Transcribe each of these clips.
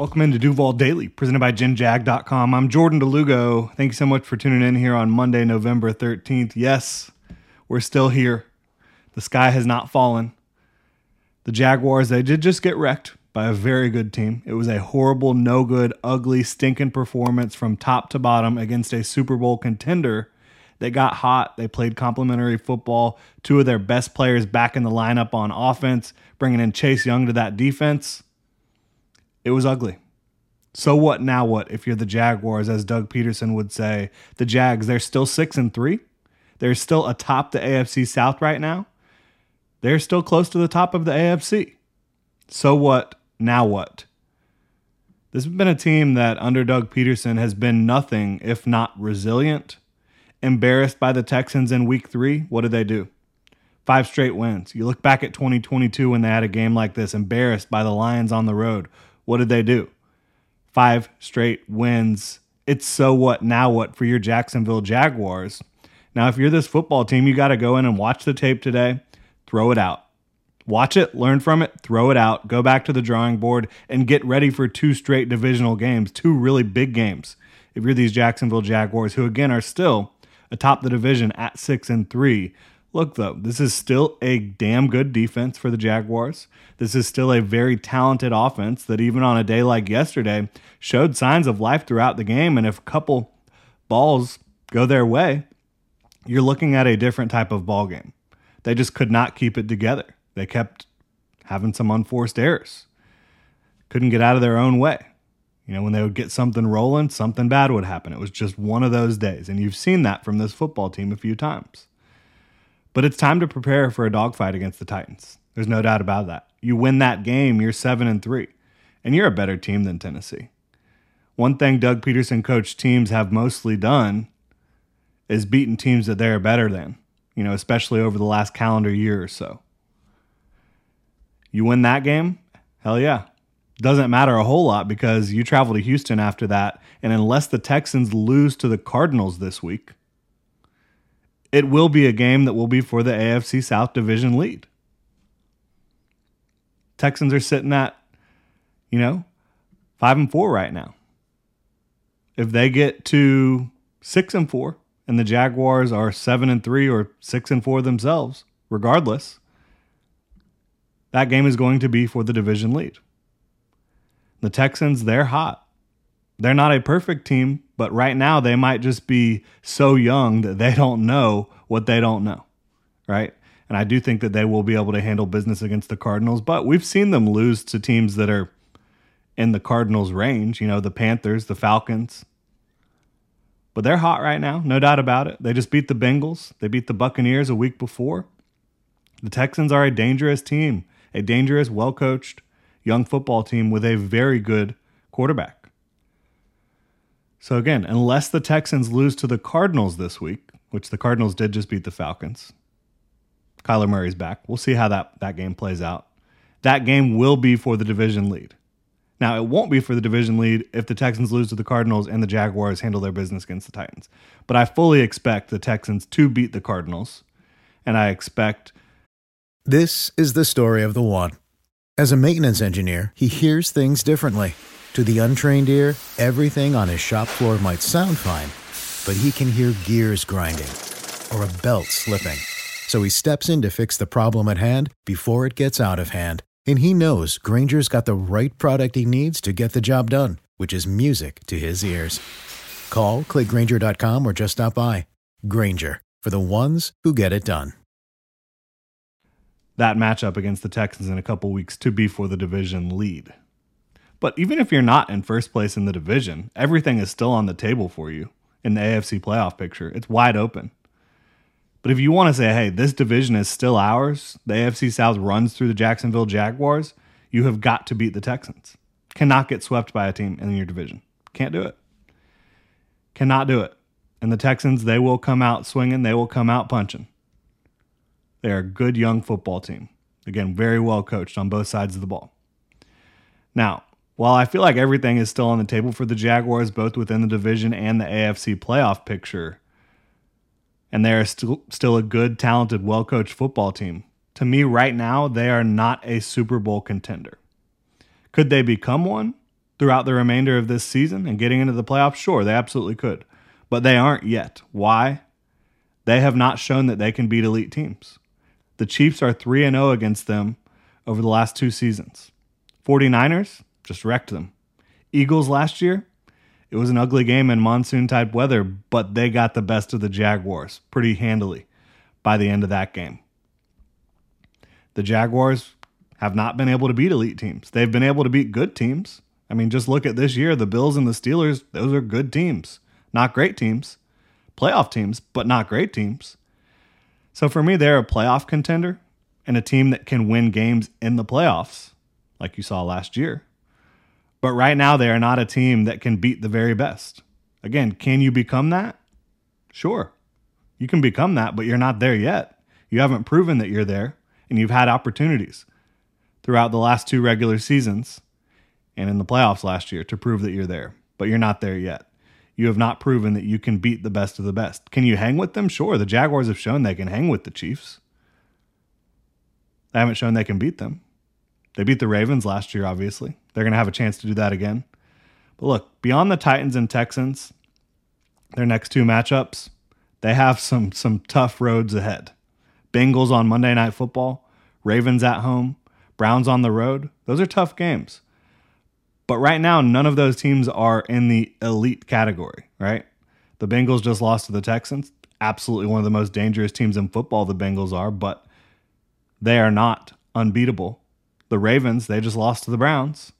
Welcome into Duval Daily, presented by GenJag.com. I'm Jordan DeLugo. Thank you so much for tuning in here on Monday, November 13th. Yes, we're still here. The sky has not fallen. The Jaguars, they did just get wrecked by a very good team. It was a horrible, no good, ugly, stinking performance from top to bottom against a Super Bowl contender. They got hot. They played complimentary football. Two of their best players back in the lineup on offense, bringing in Chase Young to that defense it was ugly. So what now what if you're the Jaguars as Doug Pederson would say, the Jags they're still 6 and 3. They're still atop the AFC South right now. They're still close to the top of the AFC. So what now what? This has been a team that under Doug Pederson has been nothing if not resilient. Embarrassed by the Texans in week 3, what did they do? Five straight wins. You look back at 2022 when they had a game like this, embarrassed by the Lions on the road. What did they do? Five straight wins. It's so what now what for your Jacksonville Jaguars. Now, if you're this football team, you got to go in and watch the tape today, throw it out. Watch it, learn from it, throw it out, go back to the drawing board, and get ready for two straight divisional games, two really big games. If you're these Jacksonville Jaguars, who again are still atop the division at six and three, Look, though, this is still a damn good defense for the Jaguars. This is still a very talented offense that, even on a day like yesterday, showed signs of life throughout the game. And if a couple balls go their way, you're looking at a different type of ball game. They just could not keep it together. They kept having some unforced errors, couldn't get out of their own way. You know, when they would get something rolling, something bad would happen. It was just one of those days. And you've seen that from this football team a few times. But it's time to prepare for a dogfight against the Titans. There's no doubt about that. You win that game, you're 7 and 3, and you're a better team than Tennessee. One thing Doug Pederson coached teams have mostly done is beaten teams that they're better than, you know, especially over the last calendar year or so. You win that game? Hell yeah. Doesn't matter a whole lot because you travel to Houston after that, and unless the Texans lose to the Cardinals this week, it will be a game that will be for the AFC South Division lead. Texans are sitting at, you know, five and four right now. If they get to six and four, and the Jaguars are seven and three or six and four themselves, regardless, that game is going to be for the division lead. The Texans, they're hot. They're not a perfect team, but right now they might just be so young that they don't know what they don't know, right? And I do think that they will be able to handle business against the Cardinals, but we've seen them lose to teams that are in the Cardinals' range, you know, the Panthers, the Falcons. But they're hot right now, no doubt about it. They just beat the Bengals, they beat the Buccaneers a week before. The Texans are a dangerous team, a dangerous, well coached young football team with a very good quarterback. So again, unless the Texans lose to the Cardinals this week, which the Cardinals did just beat the Falcons, Kyler Murray's back. We'll see how that, that game plays out. That game will be for the division lead. Now, it won't be for the division lead if the Texans lose to the Cardinals and the Jaguars handle their business against the Titans. But I fully expect the Texans to beat the Cardinals, and I expect. This is the story of the one. As a maintenance engineer, he hears things differently to the untrained ear, everything on his shop floor might sound fine, but he can hear gears grinding or a belt slipping. So he steps in to fix the problem at hand before it gets out of hand. And he knows Grainger's got the right product he needs to get the job done, which is music to his ears. Call, clickgrainger.com, or just stop by. Grainger, for the ones who get it done. That matchup against the Texans in a couple weeks to be for the division lead. But even if you're not in first place in the division, everything is still on the table for you in the AFC playoff picture. It's wide open. But if you want to say, hey, this division is still ours, the AFC South runs through the Jacksonville Jaguars, you have got to beat the Texans. Cannot get swept by a team in your division. Can't do it. Cannot do it. And the Texans, they will come out swinging, they will come out punching. They're a good young football team. Again, very well coached on both sides of the ball. Now, while I feel like everything is still on the table for the Jaguars, both within the division and the AFC playoff picture, and they are still, still a good, talented, well coached football team, to me right now, they are not a Super Bowl contender. Could they become one throughout the remainder of this season and getting into the playoffs? Sure, they absolutely could. But they aren't yet. Why? They have not shown that they can beat elite teams. The Chiefs are 3 0 against them over the last two seasons. 49ers just wrecked them. Eagles last year, it was an ugly game in monsoon type weather, but they got the best of the Jaguars pretty handily by the end of that game. The Jaguars have not been able to beat elite teams. They've been able to beat good teams. I mean, just look at this year the Bills and the Steelers, those are good teams. Not great teams, playoff teams, but not great teams. So for me, they're a playoff contender and a team that can win games in the playoffs, like you saw last year. But right now, they are not a team that can beat the very best. Again, can you become that? Sure. You can become that, but you're not there yet. You haven't proven that you're there, and you've had opportunities throughout the last two regular seasons and in the playoffs last year to prove that you're there, but you're not there yet. You have not proven that you can beat the best of the best. Can you hang with them? Sure. The Jaguars have shown they can hang with the Chiefs. They haven't shown they can beat them. They beat the Ravens last year, obviously. They're going to have a chance to do that again. But look, beyond the Titans and Texans, their next two matchups, they have some some tough roads ahead. Bengals on Monday Night Football, Ravens at home, Browns on the road. Those are tough games. But right now, none of those teams are in the elite category, right? The Bengals just lost to the Texans. Absolutely one of the most dangerous teams in football, the Bengals are, but they are not unbeatable. The Ravens, they just lost to the Browns.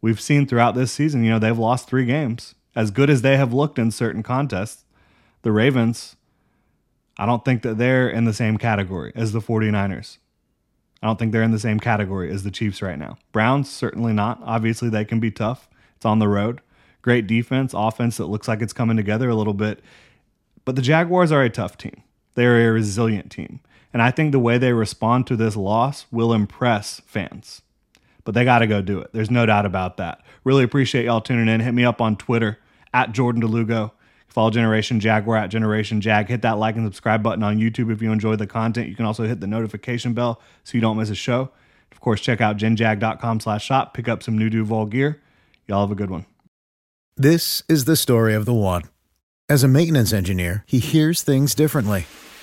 We've seen throughout this season, you know, they've lost three games. As good as they have looked in certain contests, the Ravens, I don't think that they're in the same category as the 49ers. I don't think they're in the same category as the Chiefs right now. Browns, certainly not. Obviously, they can be tough. It's on the road. Great defense, offense that looks like it's coming together a little bit. But the Jaguars are a tough team. They're a resilient team. And I think the way they respond to this loss will impress fans. But they got to go do it. There's no doubt about that. Really appreciate y'all tuning in. Hit me up on Twitter at Jordan DeLugo. Follow Generation Jaguar at Generation Jag. Hit that like and subscribe button on YouTube if you enjoy the content. You can also hit the notification bell so you don't miss a show. Of course, check out genjag.com slash shop. Pick up some new Duval gear. Y'all have a good one. This is the story of the one. As a maintenance engineer, he hears things differently.